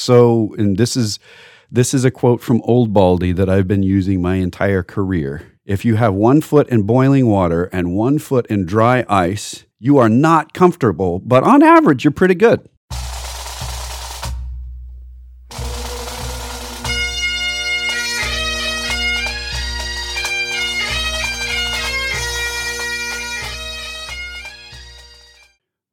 So, and this is this is a quote from Old Baldy that I've been using my entire career. If you have one foot in boiling water and one foot in dry ice, you are not comfortable, but on average, you're pretty good.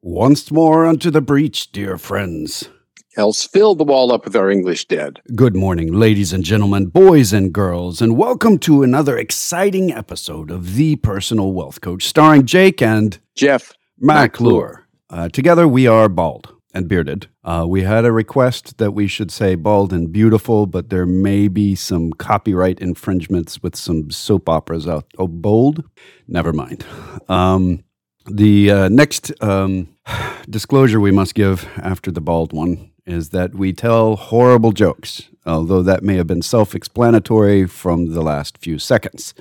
Once more unto the breach, dear friends. Else fill the wall up with our English dead. Good morning, ladies and gentlemen, boys and girls, and welcome to another exciting episode of The Personal Wealth Coach, starring Jake and Jeff McClure. Uh, together, we are bald and bearded. Uh, we had a request that we should say bald and beautiful, but there may be some copyright infringements with some soap operas out. Oh, bold? Never mind. Um, the uh, next um, disclosure we must give after the bald one is that we tell horrible jokes, although that may have been self explanatory from the last few seconds.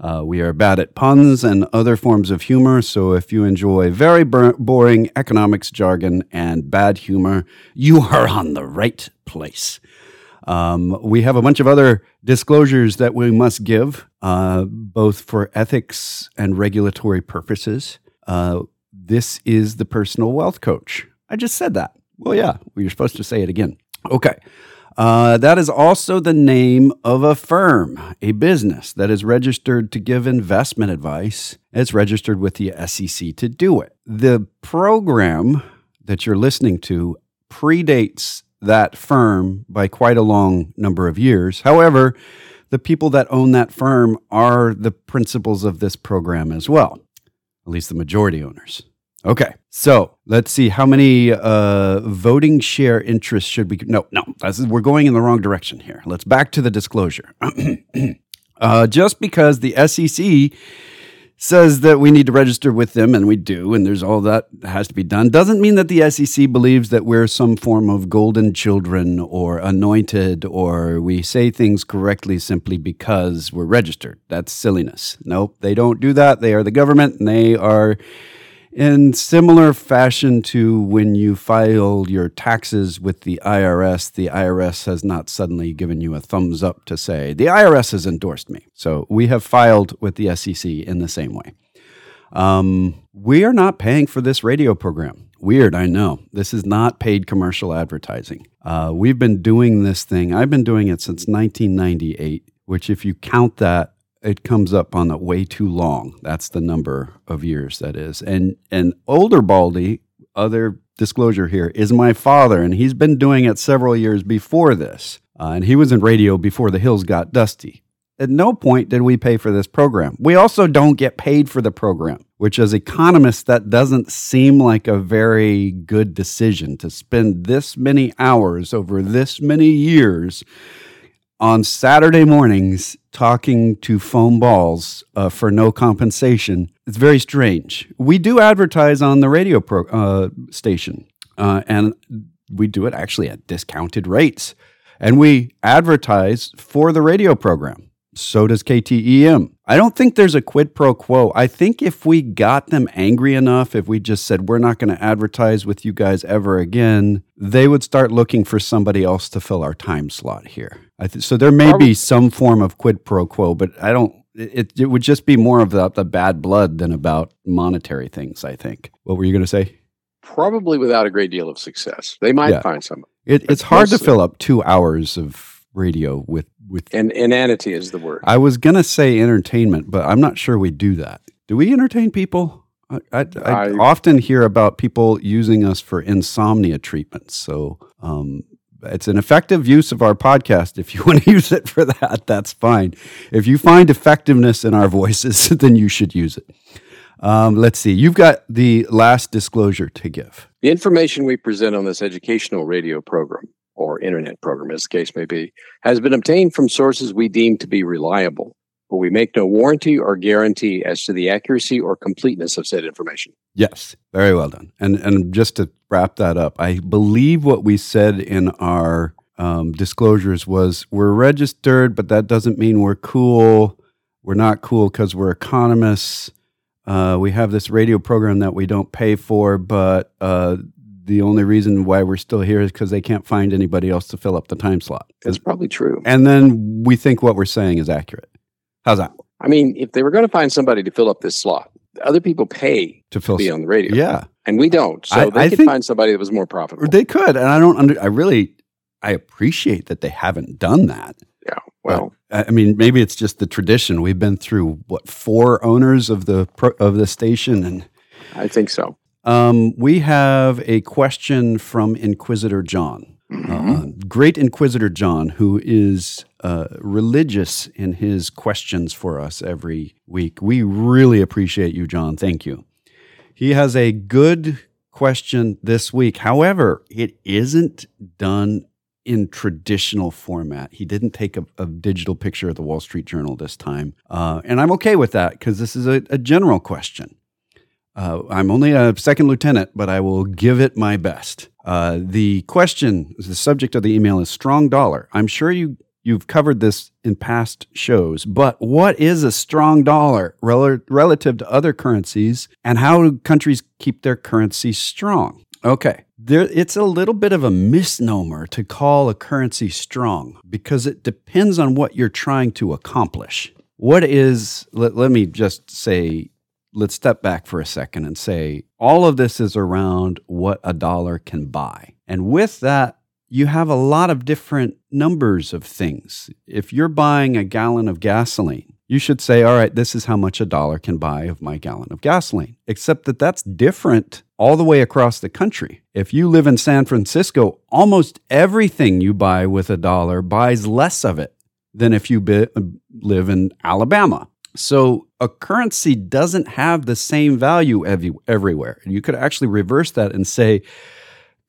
Uh, we are bad at puns and other forms of humor, so if you enjoy very bur- boring economics jargon and bad humor, you are on the right place. Um, we have a bunch of other disclosures that we must give, uh, both for ethics and regulatory purposes. Uh, this is the personal wealth coach. I just said that. Well, yeah, you're supposed to say it again. Okay. Uh, that is also the name of a firm, a business that is registered to give investment advice. It's registered with the SEC to do it. The program that you're listening to predates that firm by quite a long number of years. However, the people that own that firm are the principals of this program as well, at least the majority owners. Okay, so let's see how many uh, voting share interests should we? No, no, is, we're going in the wrong direction here. Let's back to the disclosure. uh, just because the SEC says that we need to register with them, and we do, and there's all that has to be done, doesn't mean that the SEC believes that we're some form of golden children or anointed, or we say things correctly simply because we're registered. That's silliness. Nope, they don't do that. They are the government, and they are in similar fashion to when you file your taxes with the IRS, the IRS has not suddenly given you a thumbs up to say, the IRS has endorsed me. So we have filed with the SEC in the same way. Um, we are not paying for this radio program. Weird, I know. This is not paid commercial advertising. Uh, we've been doing this thing, I've been doing it since 1998, which, if you count that, it comes up on the way too long. That's the number of years that is. And and older Baldy, other disclosure here, is my father, and he's been doing it several years before this. Uh, and he was in radio before the hills got dusty. At no point did we pay for this program. We also don't get paid for the program, which, as economists, that doesn't seem like a very good decision to spend this many hours over this many years on Saturday mornings talking to foam balls uh, for no compensation. It's very strange. We do advertise on the radio pro, uh, station, uh, and we do it actually at discounted rates. And we advertise for the radio program. So does KTEM. I don't think there's a quid pro quo. I think if we got them angry enough, if we just said, we're not going to advertise with you guys ever again, they would start looking for somebody else to fill our time slot here. Th- so there may Probably. be some form of quid pro quo, but I don't. It, it would just be more of the, the bad blood than about monetary things, I think. What were you going to say? Probably without a great deal of success. They might yeah. find some. It, it's hard to fill up two hours of radio with with and inanity is the word. I was gonna say entertainment, but I'm not sure we do that. Do we entertain people? I, I, I, I often hear about people using us for insomnia treatments. So um, it's an effective use of our podcast. If you want to use it for that, that's fine. If you find effectiveness in our voices, then you should use it. Um, let's see. You've got the last disclosure to give. The information we present on this educational radio program or internet program, as the case may be, has been obtained from sources we deem to be reliable, but we make no warranty or guarantee as to the accuracy or completeness of said information. Yes, very well done. And and just to wrap that up, I believe what we said in our um, disclosures was we're registered, but that doesn't mean we're cool. We're not cool because we're economists. Uh, we have this radio program that we don't pay for, but uh, the only reason why we're still here is because they can't find anybody else to fill up the time slot. That's probably true. And then we think what we're saying is accurate. How's that? I mean, if they were going to find somebody to fill up this slot, other people pay To fill to be on the radio. Yeah. And we don't. So I- they I could find somebody that was more profitable. They could. And I don't under I really I appreciate that they haven't done that. yeah. Well, I I mean, maybe it's just the tradition. We've been through what four owners of the pro, of the station, and I think so. um, we have a question from Inquisitor John. Uh, great Inquisitor John, who is uh, religious in his questions for us every week. We really appreciate you, John. Thank you. He has a good question this week. However, it isn't done in traditional format. He didn't take a, a digital picture of the Wall Street Journal this time. Uh, and I'm okay with that because this is a, a general question. Uh, I'm only a second lieutenant, but I will give it my best. Uh, the question, the subject of the email is strong dollar. I'm sure you you've covered this in past shows, but what is a strong dollar rel- relative to other currencies, and how do countries keep their currency strong? Okay, there, it's a little bit of a misnomer to call a currency strong because it depends on what you're trying to accomplish. What is? Let, let me just say let's step back for a second and say all of this is around what a dollar can buy. And with that, you have a lot of different numbers of things. If you're buying a gallon of gasoline, you should say, all right, this is how much a dollar can buy of my gallon of gasoline. Except that that's different all the way across the country. If you live in San Francisco, almost everything you buy with a dollar buys less of it than if you bi- uh, live in Alabama. So a currency doesn't have the same value every, everywhere. You could actually reverse that and say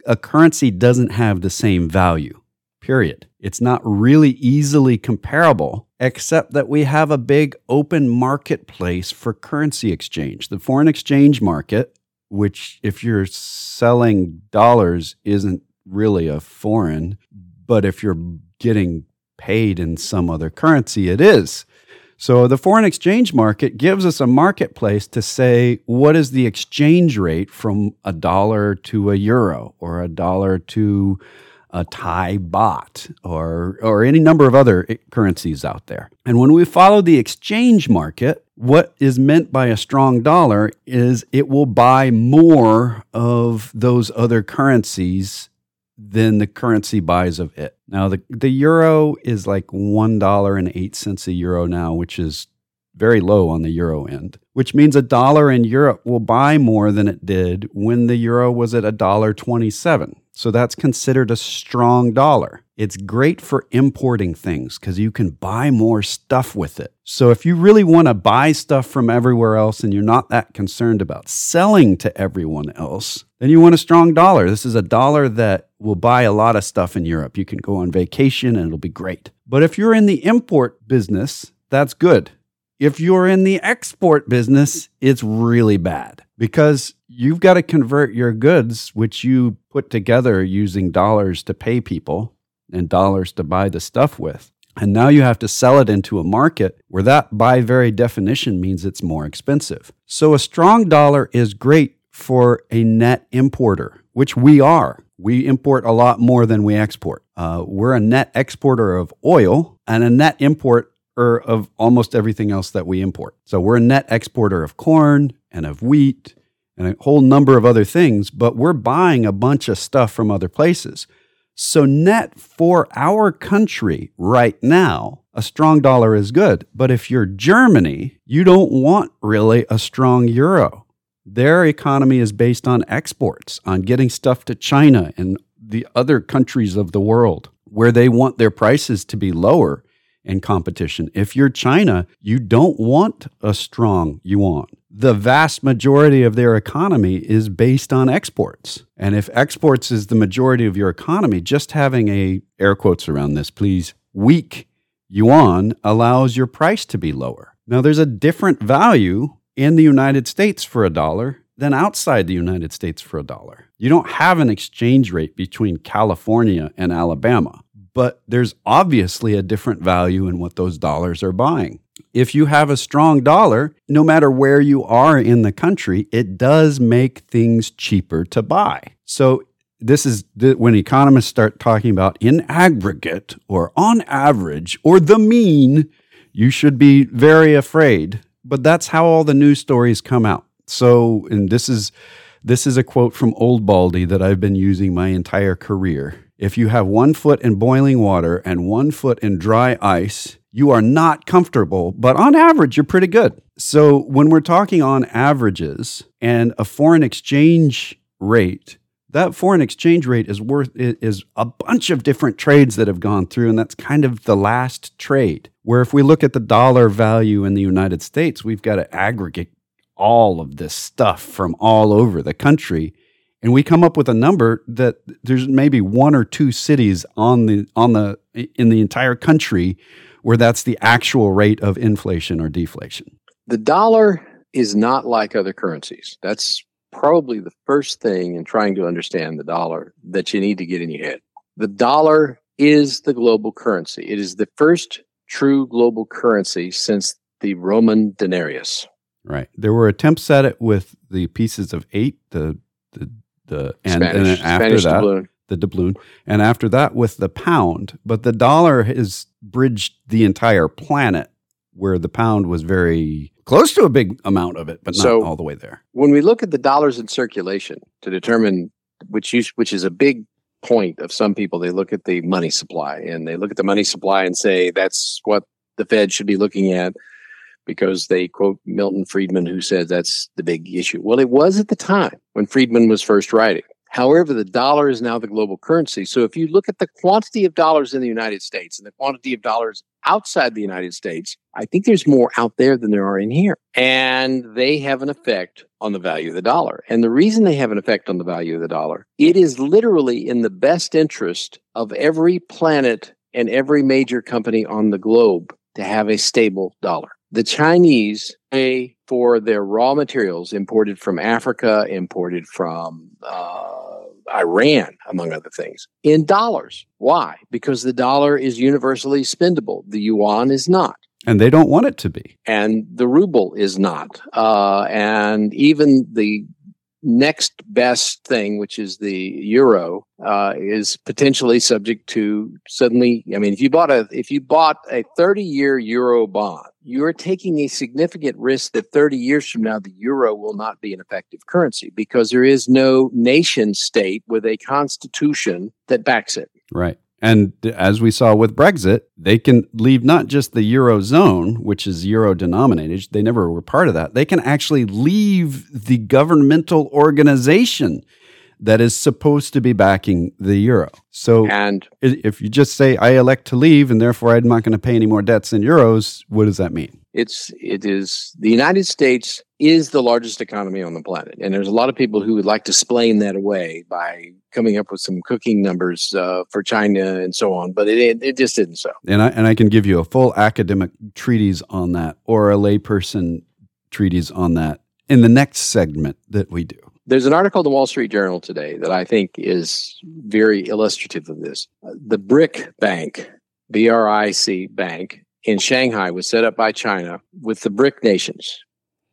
a currency doesn't have the same value, period. It's not really easily comparable, except that we have a big open marketplace for currency exchange. The foreign exchange market, which, if you're selling dollars, isn't really a foreign, but if you're getting paid in some other currency, it is. So the foreign exchange market gives us a marketplace to say what is the exchange rate from a dollar to a euro or a dollar to a Thai baht or or any number of other currencies out there. And when we follow the exchange market, what is meant by a strong dollar is it will buy more of those other currencies than the currency buys of it. Now the the euro is like one dollar and eight cents a euro now, which is very low on the euro end, which means a dollar in Europe will buy more than it did when the euro was at a dollar twenty seven. So that's considered a strong dollar. It's great for importing things because you can buy more stuff with it. So if you really want to buy stuff from everywhere else and you're not that concerned about selling to everyone else, then you want a strong dollar. This is a dollar that will buy a lot of stuff in Europe. You can go on vacation and it'll be great. But if you're in the import business, that's good. If you're in the export business, it's really bad because you've got to convert your goods, which you put together using dollars to pay people and dollars to buy the stuff with. And now you have to sell it into a market where that, by very definition, means it's more expensive. So a strong dollar is great for a net importer, which we are. We import a lot more than we export. Uh, we're a net exporter of oil and a net importer of almost everything else that we import. So we're a net exporter of corn and of wheat and a whole number of other things, but we're buying a bunch of stuff from other places. So, net for our country right now, a strong dollar is good. But if you're Germany, you don't want really a strong euro. Their economy is based on exports, on getting stuff to China and the other countries of the world where they want their prices to be lower in competition. If you're China, you don't want a strong yuan. The vast majority of their economy is based on exports. And if exports is the majority of your economy, just having a air quotes around this, please, weak yuan allows your price to be lower. Now there's a different value in the United States for a dollar than outside the United States for a dollar. You don't have an exchange rate between California and Alabama but there's obviously a different value in what those dollars are buying. If you have a strong dollar, no matter where you are in the country, it does make things cheaper to buy. So this is the, when economists start talking about in aggregate or on average or the mean, you should be very afraid. But that's how all the news stories come out. So, and this is this is a quote from Old Baldy that I've been using my entire career. If you have one foot in boiling water and one foot in dry ice, you are not comfortable, but on average, you're pretty good. So, when we're talking on averages and a foreign exchange rate, that foreign exchange rate is worth is a bunch of different trades that have gone through and that's kind of the last trade where if we look at the dollar value in the united states we've got to aggregate all of this stuff from all over the country and we come up with a number that there's maybe one or two cities on the on the in the entire country where that's the actual rate of inflation or deflation the dollar is not like other currencies that's probably the first thing in trying to understand the dollar that you need to get in your head. The dollar is the global currency. It is the first true global currency since the Roman denarius. Right. There were attempts at it with the pieces of eight, the the the and, Spanish, and after Spanish that doubloon. The doubloon, and after that with the pound. But the dollar has bridged the entire planet, where the pound was very close to a big amount of it, but not so all the way there. When we look at the dollars in circulation to determine which use, which is a big point of some people, they look at the money supply and they look at the money supply and say that's what the Fed should be looking at because they quote Milton Friedman, who said that's the big issue. Well, it was at the time when Friedman was first writing. However, the dollar is now the global currency. So if you look at the quantity of dollars in the United States and the quantity of dollars outside the United States, I think there's more out there than there are in here. And they have an effect on the value of the dollar. And the reason they have an effect on the value of the dollar, it is literally in the best interest of every planet and every major company on the globe to have a stable dollar. The Chinese pay for their raw materials imported from Africa, imported from uh, Iran, among other things, in dollars. Why? Because the dollar is universally spendable. The yuan is not. And they don't want it to be. And the ruble is not. Uh, and even the next best thing, which is the euro, uh, is potentially subject to suddenly. I mean, if you bought a if you bought a thirty year euro bond, you're taking a significant risk that 30 years from now, the euro will not be an effective currency because there is no nation state with a constitution that backs it. Right. And as we saw with Brexit, they can leave not just the Eurozone, which is euro denominated, they never were part of that. They can actually leave the governmental organization that is supposed to be backing the euro. So, and if you just say I elect to leave and therefore I'm not going to pay any more debts in euros, what does that mean? It's it is the United States is the largest economy on the planet, and there's a lot of people who would like to explain that away by coming up with some cooking numbers uh, for China and so on, but it it just isn't so. And I and I can give you a full academic treatise on that, or a layperson treatise on that in the next segment that we do. There's an article in the Wall Street Journal today that I think is very illustrative of this. The BRIC Bank, B R I C Bank in Shanghai, was set up by China with the BRIC nations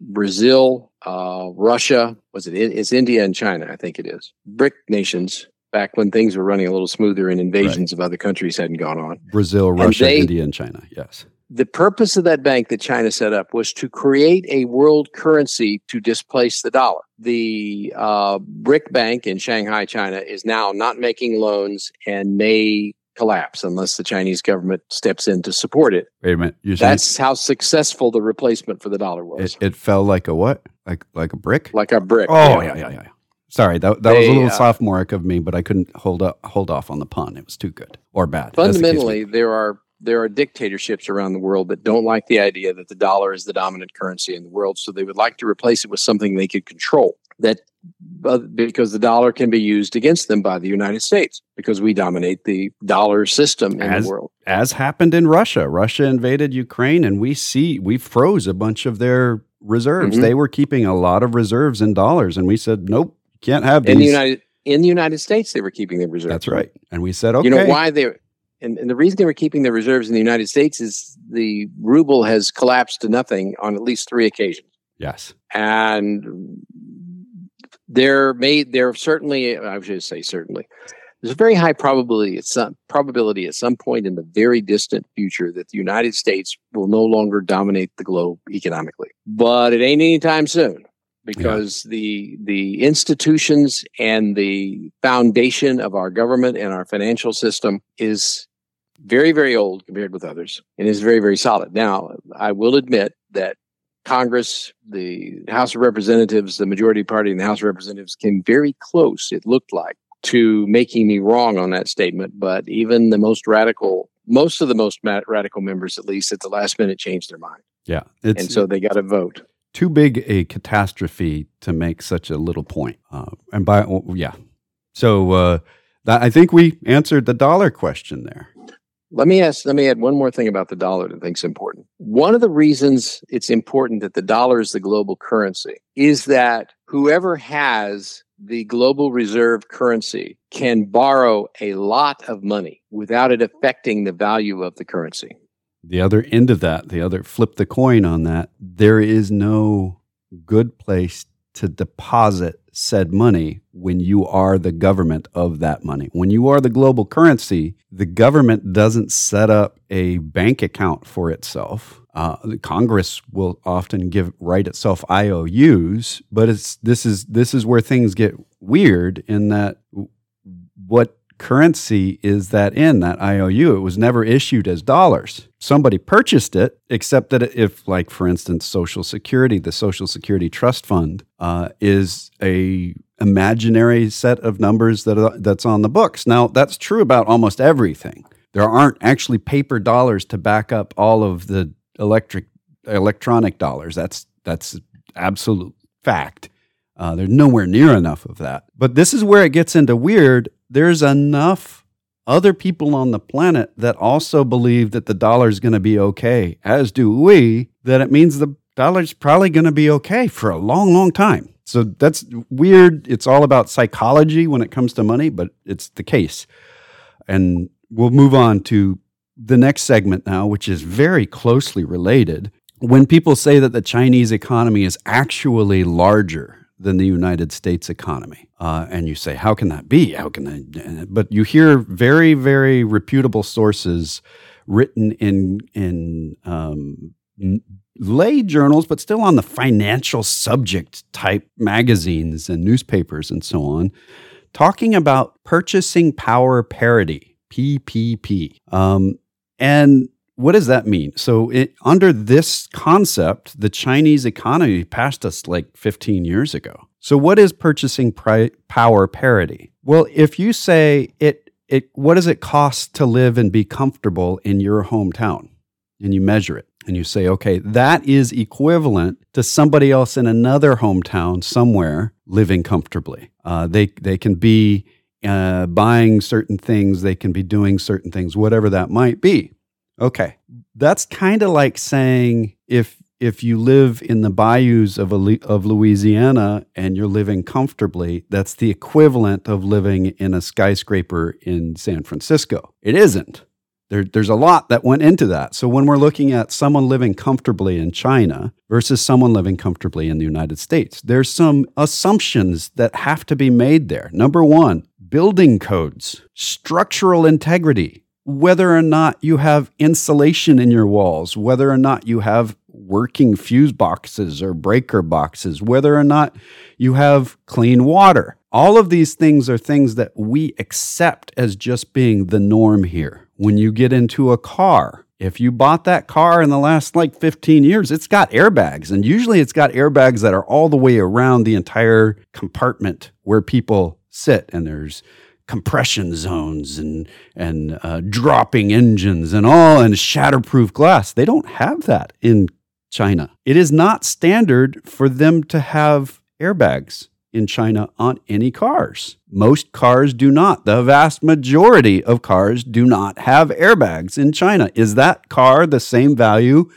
Brazil, uh, Russia, was it? It's India and China, I think it is. BRIC nations back when things were running a little smoother and invasions right. of other countries hadn't gone on. Brazil, Russia, they, India, and China, yes the purpose of that bank that China set up was to create a world currency to displace the dollar. The uh, BRIC Bank in Shanghai, China, is now not making loans and may collapse unless the Chinese government steps in to support it. Wait a minute. You're That's how successful the replacement for the dollar was. It, it, fell like a what? Like like a brick? Like a brick. Oh yeah, yeah, yeah. yeah. Sorry, that, that they, was a little uh, sophomoric of me, but I couldn't hold up, hold off on the pun. It was too good or bad. Fundamentally, the there are there are dictatorships around the world that don't like the idea that the dollar is the dominant currency in the world. So they would like to replace it with something they could control that because the dollar can be used against them by the United States because we dominate the dollar system in as, the world. As happened in Russia. Russia invaded Ukraine and we see we froze a bunch of their reserves. Mm-hmm. They were keeping a lot of reserves in dollars and we said, nope, can't have these. In the United in the United States, they were keeping their reserves. That's right. And we said, okay. You know why they And, and the reason they were keeping their reserves in the United States is the ruble has collapsed to nothing on at least three occasions. Yes. And there may there certainly I should say certainly there's a very high probability at some probability at some point in the very distant future that the United States will no longer dominate the globe economically. But it ain't anytime soon because yeah. the the institutions and the foundation of our government and our financial system is very very old compared with others and is very very solid. Now, I will admit that Congress, the House of Representatives, the majority party in the House of Representatives came very close, it looked like, to making me wrong on that statement. But even the most radical, most of the most radical members, at least at the last minute, changed their mind. Yeah. and so they got a vote. Too big a catastrophe to make such a little point. Uh, and by, yeah. So uh, that, I think we answered the dollar question there. Let me ask, let me add one more thing about the dollar that I think is important. One of the reasons it's important that the dollar is the global currency is that whoever has the global reserve currency can borrow a lot of money without it affecting the value of the currency. The other end of that, the other flip the coin on that, there is no good place to deposit said money when you are the government of that money. When you are the global currency, the government doesn't set up a bank account for itself. Uh, Congress will often give write itself IOUs, but it's this is this is where things get weird in that what currency is that in that IOU? It was never issued as dollars. Somebody purchased it, except that if, like, for instance, Social Security, the Social Security Trust Fund, uh, is a imaginary set of numbers that are, that's on the books. Now, that's true about almost everything. There aren't actually paper dollars to back up all of the electric electronic dollars. That's that's absolute fact. Uh, there's nowhere near enough of that. But this is where it gets into weird there's enough other people on the planet that also believe that the dollar is going to be okay, as do we, that it means the dollar's probably going to be okay for a long, long time. So that's weird. It's all about psychology when it comes to money, but it's the case. And we'll move on to the next segment now, which is very closely related. When people say that the Chinese economy is actually larger than the United States economy. Uh, and you say, how can that be? How can that? But you hear very, very reputable sources written in in um, lay journals, but still on the financial subject type magazines and newspapers and so on, talking about purchasing power parity (PPP). Um, and what does that mean? So, it, under this concept, the Chinese economy passed us like 15 years ago. So, what is purchasing pri- power parity? Well, if you say it, it, what does it cost to live and be comfortable in your hometown? And you measure it and you say, okay, that is equivalent to somebody else in another hometown somewhere living comfortably. Uh, they, they can be uh, buying certain things, they can be doing certain things, whatever that might be. Okay. That's kind of like saying if if you live in the bayous of, of Louisiana and you're living comfortably, that's the equivalent of living in a skyscraper in San Francisco. It isn't. There, there's a lot that went into that. So when we're looking at someone living comfortably in China versus someone living comfortably in the United States, there's some assumptions that have to be made there. Number one, building codes, structural integrity, whether or not you have insulation in your walls, whether or not you have working fuse boxes or breaker boxes, whether or not you have clean water. All of these things are things that we accept as just being the norm here. When you get into a car, if you bought that car in the last like 15 years, it's got airbags. And usually it's got airbags that are all the way around the entire compartment where people sit. And there's compression zones and and uh, dropping engines and all and shatterproof glass. They don't have that in China. It is not standard for them to have airbags in China on any cars. Most cars do not. The vast majority of cars do not have airbags in China. Is that car the same value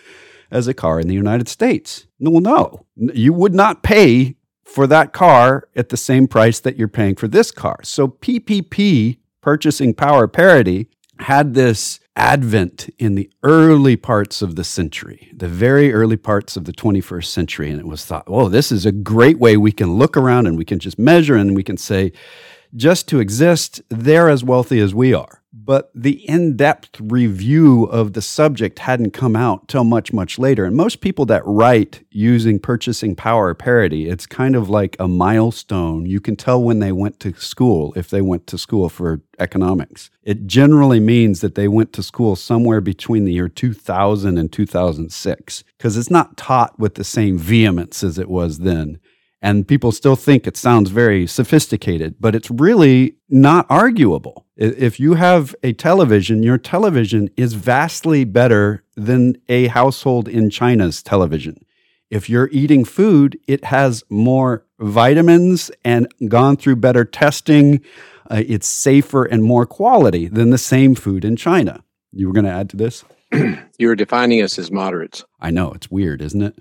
as a car in the United States? No, no. You would not pay for that car at the same price that you're paying for this car. So PPP, purchasing power parity, had this advent in the early parts of the century, the very early parts of the 21st century. And it was thought, oh, this is a great way we can look around and we can just measure and we can say, just to exist, they're as wealthy as we are but the in-depth review of the subject hadn't come out till much much later. And most people that write using purchasing power parity it's kind of like a milestone. You can tell when they went to school if they went to school for economics. It generally means that they went to school somewhere between the year 2000 and 2006 because it's not taught with the same vehemence as it was then and people still think it sounds very sophisticated, but it's really not arguable. If you have a television, your television is vastly better than a household in China's television. If you're eating food, it has more vitamins and gone through better testing. Uh, it's safer and more quality than the same food in China. You were going to add to this? You're defining us as moderates. I know. It's weird, isn't it?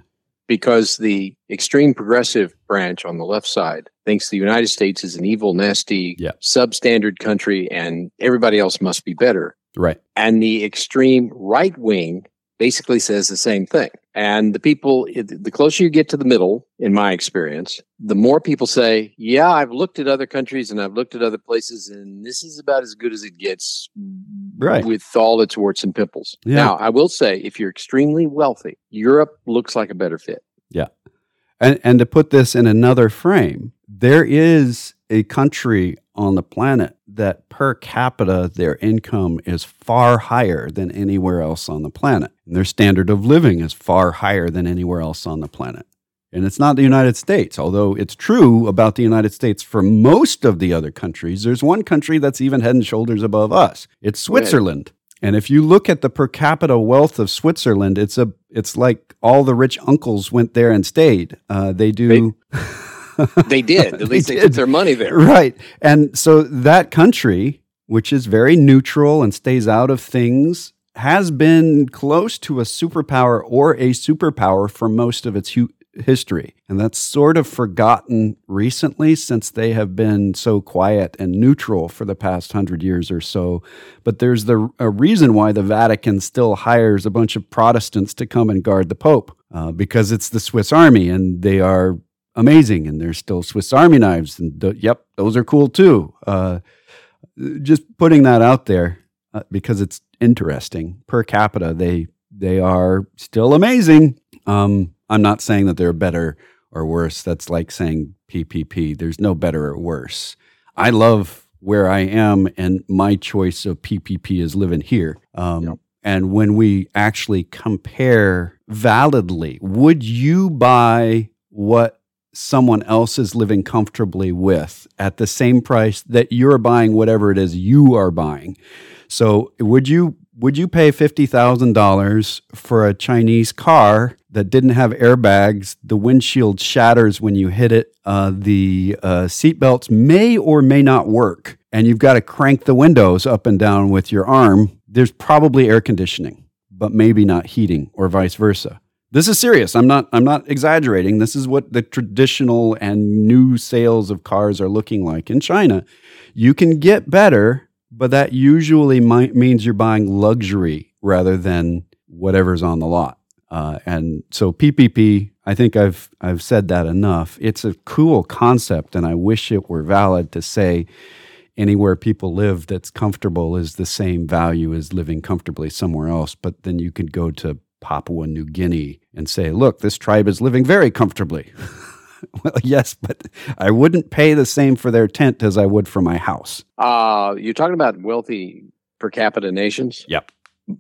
Because the extreme progressive branch on the left side thinks the United States is an evil, nasty, yeah. substandard country and everybody else must be better. Right. And the extreme right wing basically says the same thing. And the people, the closer you get to the middle, in my experience, the more people say, Yeah, I've looked at other countries and I've looked at other places, and this is about as good as it gets right. with all its warts and pimples. Yeah. Now, I will say, if you're extremely wealthy, Europe looks like a better fit. Yeah. And, and to put this in another frame, there is a country on the planet that per capita their income is far higher than anywhere else on the planet. And their standard of living is far higher than anywhere else on the planet. And it's not the United States, although it's true about the United States for most of the other countries. There's one country that's even head and shoulders above us. It's Switzerland. And if you look at the per capita wealth of Switzerland, it's a it's like all the rich uncles went there and stayed. Uh, they do. They- they did. At least they, they put their money there. Right. And so that country, which is very neutral and stays out of things, has been close to a superpower or a superpower for most of its hu- history. And that's sort of forgotten recently since they have been so quiet and neutral for the past hundred years or so. But there's the, a reason why the Vatican still hires a bunch of Protestants to come and guard the Pope. Uh, because it's the Swiss army and they are amazing. And there's still Swiss Army knives, and th- yep, those are cool too. Uh, just putting that out there uh, because it's interesting. Per capita, they they are still amazing. Um, I'm not saying that they're better or worse. That's like saying PPP. There's no better or worse. I love where I am, and my choice of PPP is living here. Um, yep. And when we actually compare validly, would you buy what someone else is living comfortably with at the same price that you're buying whatever it is you are buying. So would you would you pay $50,000 for a Chinese car that didn't have airbags? The windshield shatters when you hit it. Uh, the uh, seatbelts may or may not work, and you've got to crank the windows up and down with your arm. There's probably air conditioning, but maybe not heating, or vice versa. This is serious. I'm not I'm not exaggerating. This is what the traditional and new sales of cars are looking like in China. You can get better, but that usually might, means you're buying luxury rather than whatever's on the lot. Uh, and so PPP, I think I've I've said that enough. It's a cool concept, and I wish it were valid to say anywhere people live that's comfortable is the same value as living comfortably somewhere else. But then you could go to Papua New Guinea and say, look, this tribe is living very comfortably. well, yes, but I wouldn't pay the same for their tent as I would for my house. Uh, you're talking about wealthy per capita nations? Yep.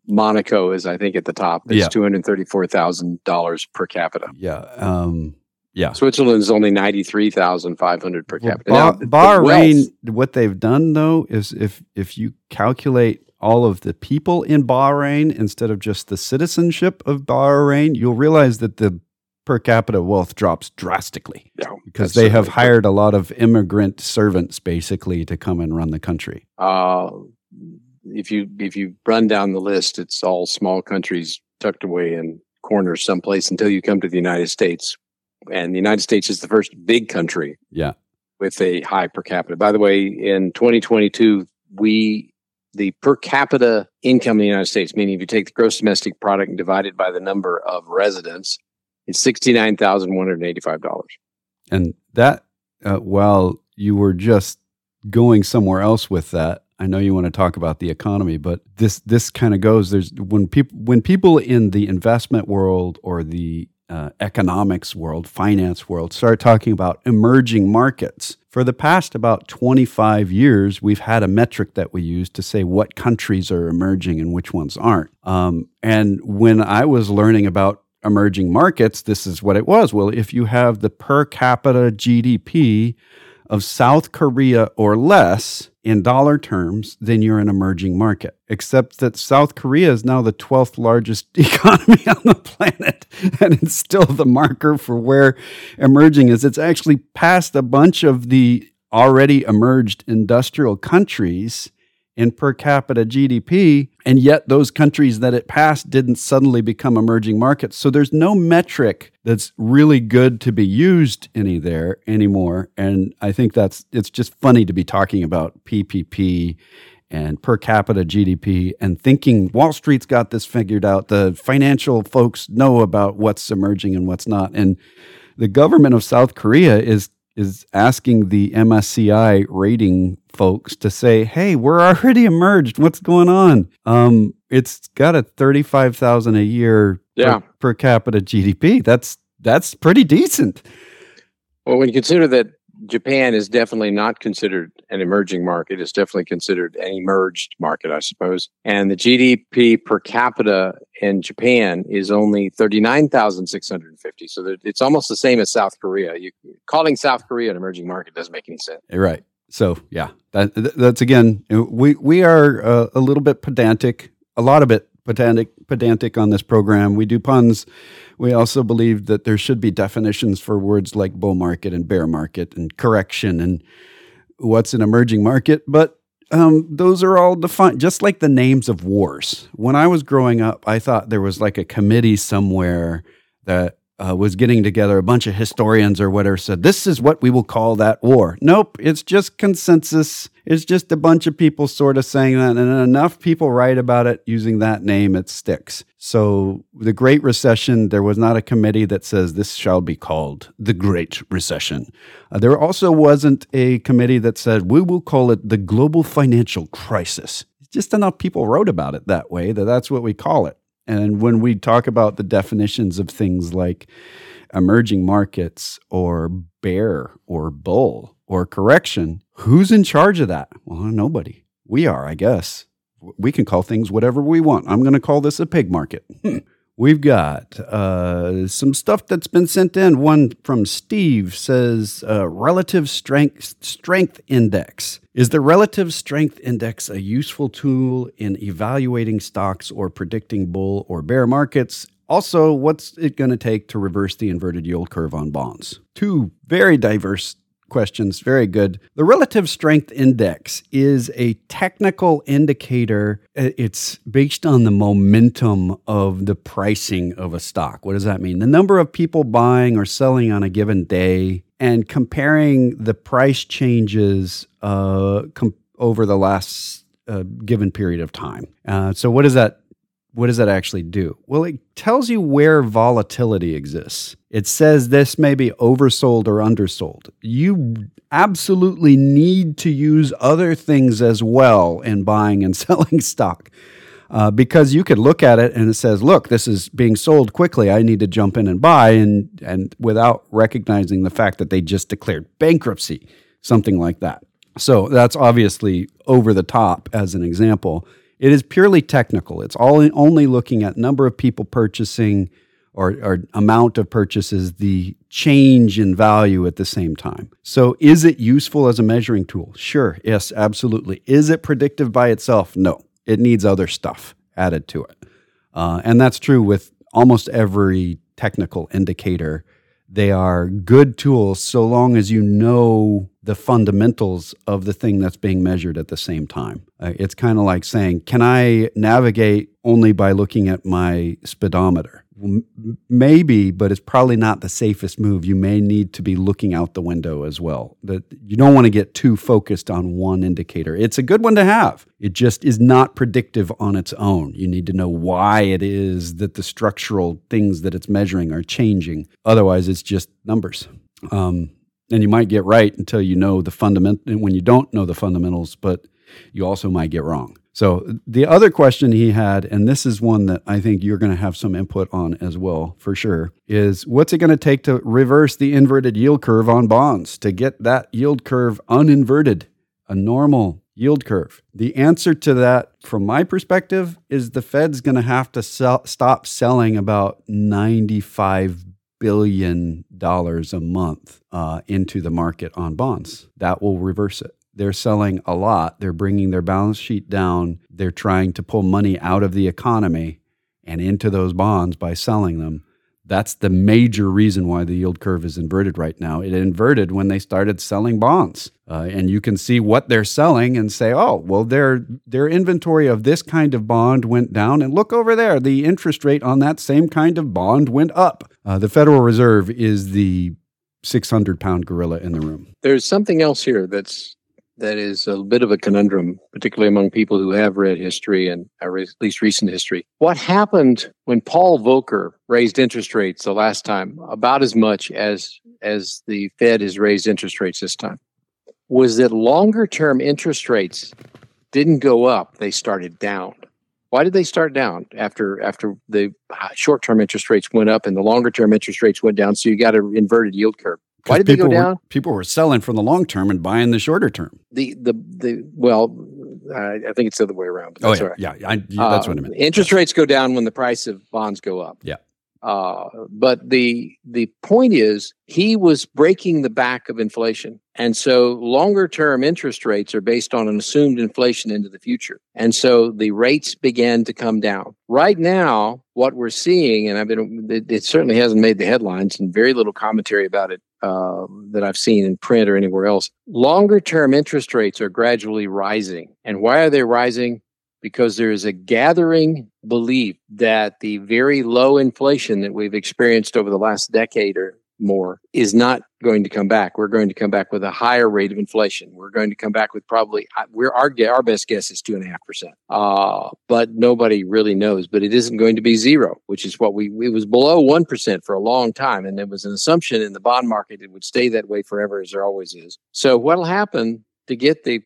Monaco is, I think, at the top. It's yeah. $234,000 per capita. Yeah. Um, yeah. Switzerland is only 93,500 per capita. Well, now, Bahrain, what they've done though is if if you calculate all of the people in Bahrain instead of just the citizenship of Bahrain, you'll realize that the per capita wealth drops drastically yeah, because they have hired a lot of immigrant servants basically to come and run the country. Uh, if you if you run down the list, it's all small countries tucked away in corners someplace until you come to the United States, and the United States is the first big country. Yeah. With a high per capita. By the way, in 2022, we the per capita income in the United States, meaning if you take the gross domestic product and divide it by the number of residents, it's $69,185. And that, uh, while you were just going somewhere else with that, I know you want to talk about the economy, but this this kind of goes. There's when people when people in the investment world or the uh, economics world, finance world, start talking about emerging markets. For the past about 25 years, we've had a metric that we use to say what countries are emerging and which ones aren't. Um, and when I was learning about emerging markets, this is what it was. Well, if you have the per capita GDP of South Korea or less in dollar terms, then you're an emerging market. Except that South Korea is now the 12th largest economy on the planet, and it's still the marker for where emerging is. It's actually passed a bunch of the already emerged industrial countries in per capita GDP, and yet those countries that it passed didn't suddenly become emerging markets. So there's no metric that's really good to be used any there anymore. And I think that's it's just funny to be talking about PPP and per capita GDP and thinking Wall Street's got this figured out. The financial folks know about what's emerging and what's not. And the government of South Korea is is asking the MSCI rating folks to say, "Hey, we're already emerged. What's going on?" Um, it's got a thirty-five thousand a year yeah. per, per capita GDP. That's that's pretty decent. Well, when you consider that Japan is definitely not considered an emerging market. It's definitely considered an emerged market, I suppose. And the GDP per capita in Japan is only 39,650. So it's almost the same as South Korea. You, calling South Korea an emerging market doesn't make any sense. Right. So yeah, that, that's again, we, we are uh, a little bit pedantic, a lot of it pedantic, pedantic on this program. We do puns. We also believe that there should be definitions for words like bull market and bear market and correction and what's an emerging market. But um, those are all defined, just like the names of wars. When I was growing up, I thought there was like a committee somewhere that uh, was getting together a bunch of historians or whatever said this is what we will call that war. Nope it's just consensus. It's just a bunch of people sort of saying that and enough people write about it using that name it sticks. So the great recession there was not a committee that says this shall be called the great recession. Uh, there also wasn't a committee that said we will call it the global financial crisis. Just enough people wrote about it that way that that's what we call it and when we talk about the definitions of things like emerging markets or bear or bull or correction, who's in charge of that? Well, nobody. We are, I guess. We can call things whatever we want. I'm going to call this a pig market. We've got uh, some stuff that's been sent in. One from Steve says uh, relative strength strength index. Is the relative strength index a useful tool in evaluating stocks or predicting bull or bear markets? Also, what's it going to take to reverse the inverted yield curve on bonds? Two very diverse questions. Very good. The relative strength index is a technical indicator. It's based on the momentum of the pricing of a stock. What does that mean? The number of people buying or selling on a given day and comparing the price changes uh, com- over the last uh, given period of time. Uh, so, what does that what does that actually do? Well, it tells you where volatility exists. It says this may be oversold or undersold. You absolutely need to use other things as well in buying and selling stock. Uh, because you could look at it and it says, "Look, this is being sold quickly. I need to jump in and buy," and and without recognizing the fact that they just declared bankruptcy, something like that. So that's obviously over the top as an example. It is purely technical. It's all only looking at number of people purchasing or, or, amount of purchases, the change in value at the same time. So, is it useful as a measuring tool? Sure. Yes, absolutely. Is it predictive by itself? No. It needs other stuff added to it. Uh, and that's true with almost every technical indicator they are good tools so long as you know the fundamentals of the thing that's being measured at the same time. Uh, it's kind of like saying, can I navigate only by looking at my speedometer. Maybe, but it's probably not the safest move. You may need to be looking out the window as well. That you don't want to get too focused on one indicator. It's a good one to have. It just is not predictive on its own. You need to know why it is that the structural things that it's measuring are changing. Otherwise, it's just numbers. Um, and you might get right until you know the fundament. When you don't know the fundamentals, but you also might get wrong. So the other question he had, and this is one that I think you're going to have some input on as well, for sure, is what's it going to take to reverse the inverted yield curve on bonds to get that yield curve uninverted, a normal yield curve? The answer to that, from my perspective, is the Fed's going to have to sell, stop selling about 95 billion dollars a month uh, into the market on bonds. That will reverse it. They're selling a lot. They're bringing their balance sheet down. They're trying to pull money out of the economy and into those bonds by selling them. That's the major reason why the yield curve is inverted right now. It inverted when they started selling bonds, uh, and you can see what they're selling and say, "Oh, well, their their inventory of this kind of bond went down, and look over there, the interest rate on that same kind of bond went up." Uh, the Federal Reserve is the 600 pound gorilla in the room. There's something else here that's that is a bit of a conundrum, particularly among people who have read history and at least recent history. What happened when Paul Volcker raised interest rates the last time, about as much as as the Fed has raised interest rates this time, was that longer term interest rates didn't go up; they started down. Why did they start down after after the short term interest rates went up and the longer term interest rates went down? So you got an inverted yield curve. Why did they go down? Were, people were selling from the long term and buying the shorter term. The the the well, I, I think it's the other way around. oh yeah, right. yeah, I, yeah, that's uh, what I meant. Interest rates go down when the price of bonds go up. Yeah. Uh, but the the point is, he was breaking the back of inflation, and so longer term interest rates are based on an assumed inflation into the future, and so the rates began to come down. Right now, what we're seeing, and I've been it, it certainly hasn't made the headlines, and very little commentary about it uh, that I've seen in print or anywhere else. Longer term interest rates are gradually rising, and why are they rising? Because there is a gathering belief that the very low inflation that we've experienced over the last decade or more is not going to come back. We're going to come back with a higher rate of inflation. We're going to come back with probably we're our our best guess is two and a half percent. Uh, but nobody really knows. But it isn't going to be zero, which is what we it was below one percent for a long time, and there was an assumption in the bond market it would stay that way forever, as there always is. So what'll happen to get the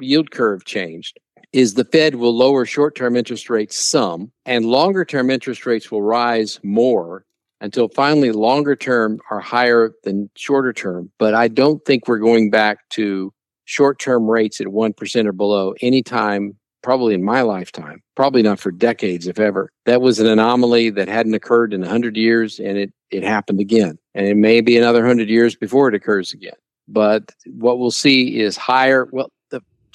yield curve changed is the Fed will lower short term interest rates some, and longer term interest rates will rise more until finally longer term are higher than shorter term. But I don't think we're going back to short term rates at 1% or below anytime, probably in my lifetime, probably not for decades, if ever. That was an anomaly that hadn't occurred in 100 years, and it, it happened again. And it may be another 100 years before it occurs again. But what we'll see is higher. Well,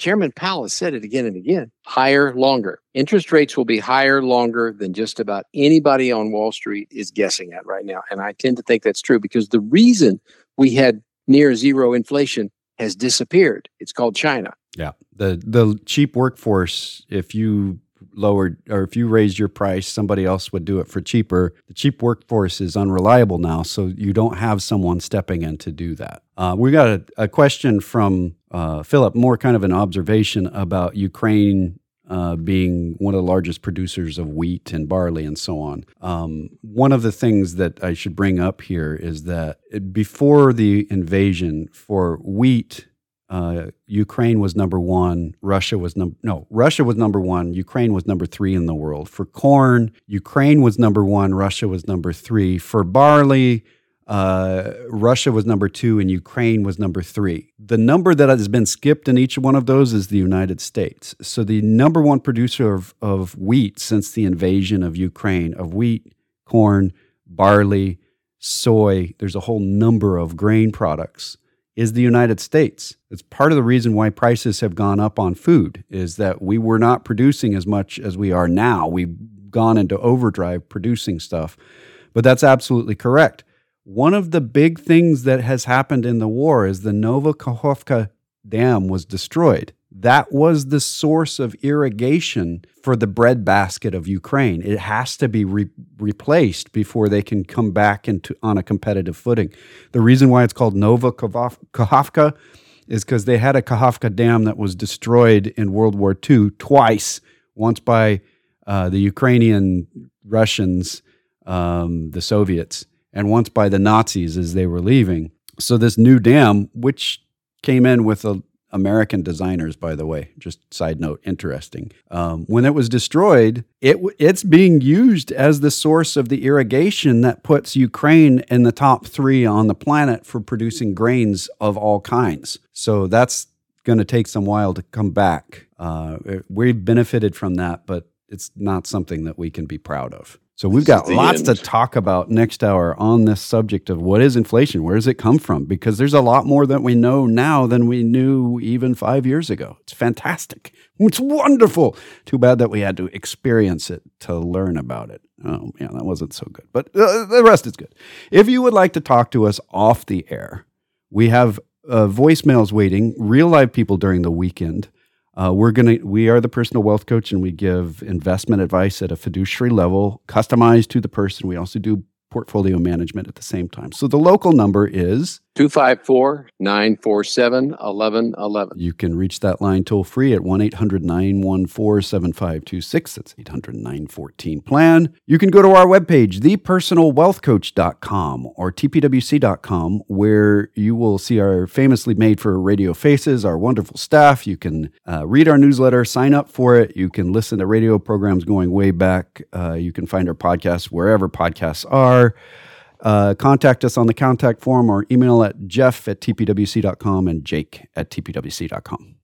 Chairman Powell has said it again and again higher, longer. Interest rates will be higher, longer than just about anybody on Wall Street is guessing at right now. And I tend to think that's true because the reason we had near zero inflation has disappeared. It's called China. Yeah. The the cheap workforce, if you lowered or if you raised your price, somebody else would do it for cheaper. The cheap workforce is unreliable now, so you don't have someone stepping in to do that. Uh, we got a, a question from uh, Philip, more kind of an observation about Ukraine uh, being one of the largest producers of wheat and barley and so on. Um, one of the things that I should bring up here is that before the invasion, for wheat, uh, Ukraine was number one. Russia was number no. Russia was number one. Ukraine was number three in the world. For corn, Ukraine was number one. Russia was number three. For barley, uh, Russia was number two, and Ukraine was number three. The number that has been skipped in each one of those is the United States. So the number one producer of, of wheat since the invasion of Ukraine of wheat, corn, barley, soy. There's a whole number of grain products is the United States. It's part of the reason why prices have gone up on food is that we were not producing as much as we are now. We've gone into overdrive producing stuff. But that's absolutely correct. One of the big things that has happened in the war is the Nova Kakhovka Dam was destroyed. That was the source of irrigation for the breadbasket of Ukraine. It has to be re- replaced before they can come back into on a competitive footing. The reason why it's called Nova Kakhovka is because they had a Kakhovka dam that was destroyed in World War II twice, once by uh, the Ukrainian Russians, um, the Soviets, and once by the Nazis as they were leaving. So this new dam, which came in with a American designers, by the way. Just side note, interesting. Um, when it was destroyed, it it's being used as the source of the irrigation that puts Ukraine in the top three on the planet for producing grains of all kinds. So that's going to take some while to come back. Uh, we've benefited from that, but it's not something that we can be proud of. So we've got lots end. to talk about next hour on this subject of what is inflation? Where does it come from? Because there's a lot more that we know now than we knew even five years ago. It's fantastic. It's wonderful. Too bad that we had to experience it to learn about it. Oh, yeah, that wasn't so good. But uh, the rest is good. If you would like to talk to us off the air, we have uh, voicemails waiting, real live people during the weekend. Uh, we're gonna we are the personal wealth coach, and we give investment advice at a fiduciary level, customized to the person. We also do portfolio management at the same time. So the local number is 254 947 1111. You can reach that line toll free at 1 800 914 7526. That's 800 914 plan. You can go to our webpage, thepersonalwealthcoach.com or tpwc.com, where you will see our famously made for radio faces, our wonderful staff. You can uh, read our newsletter, sign up for it. You can listen to radio programs going way back. Uh, you can find our podcasts wherever podcasts are. Uh, contact us on the contact form or email at jeff at tpwc.com and jake at tpwc.com.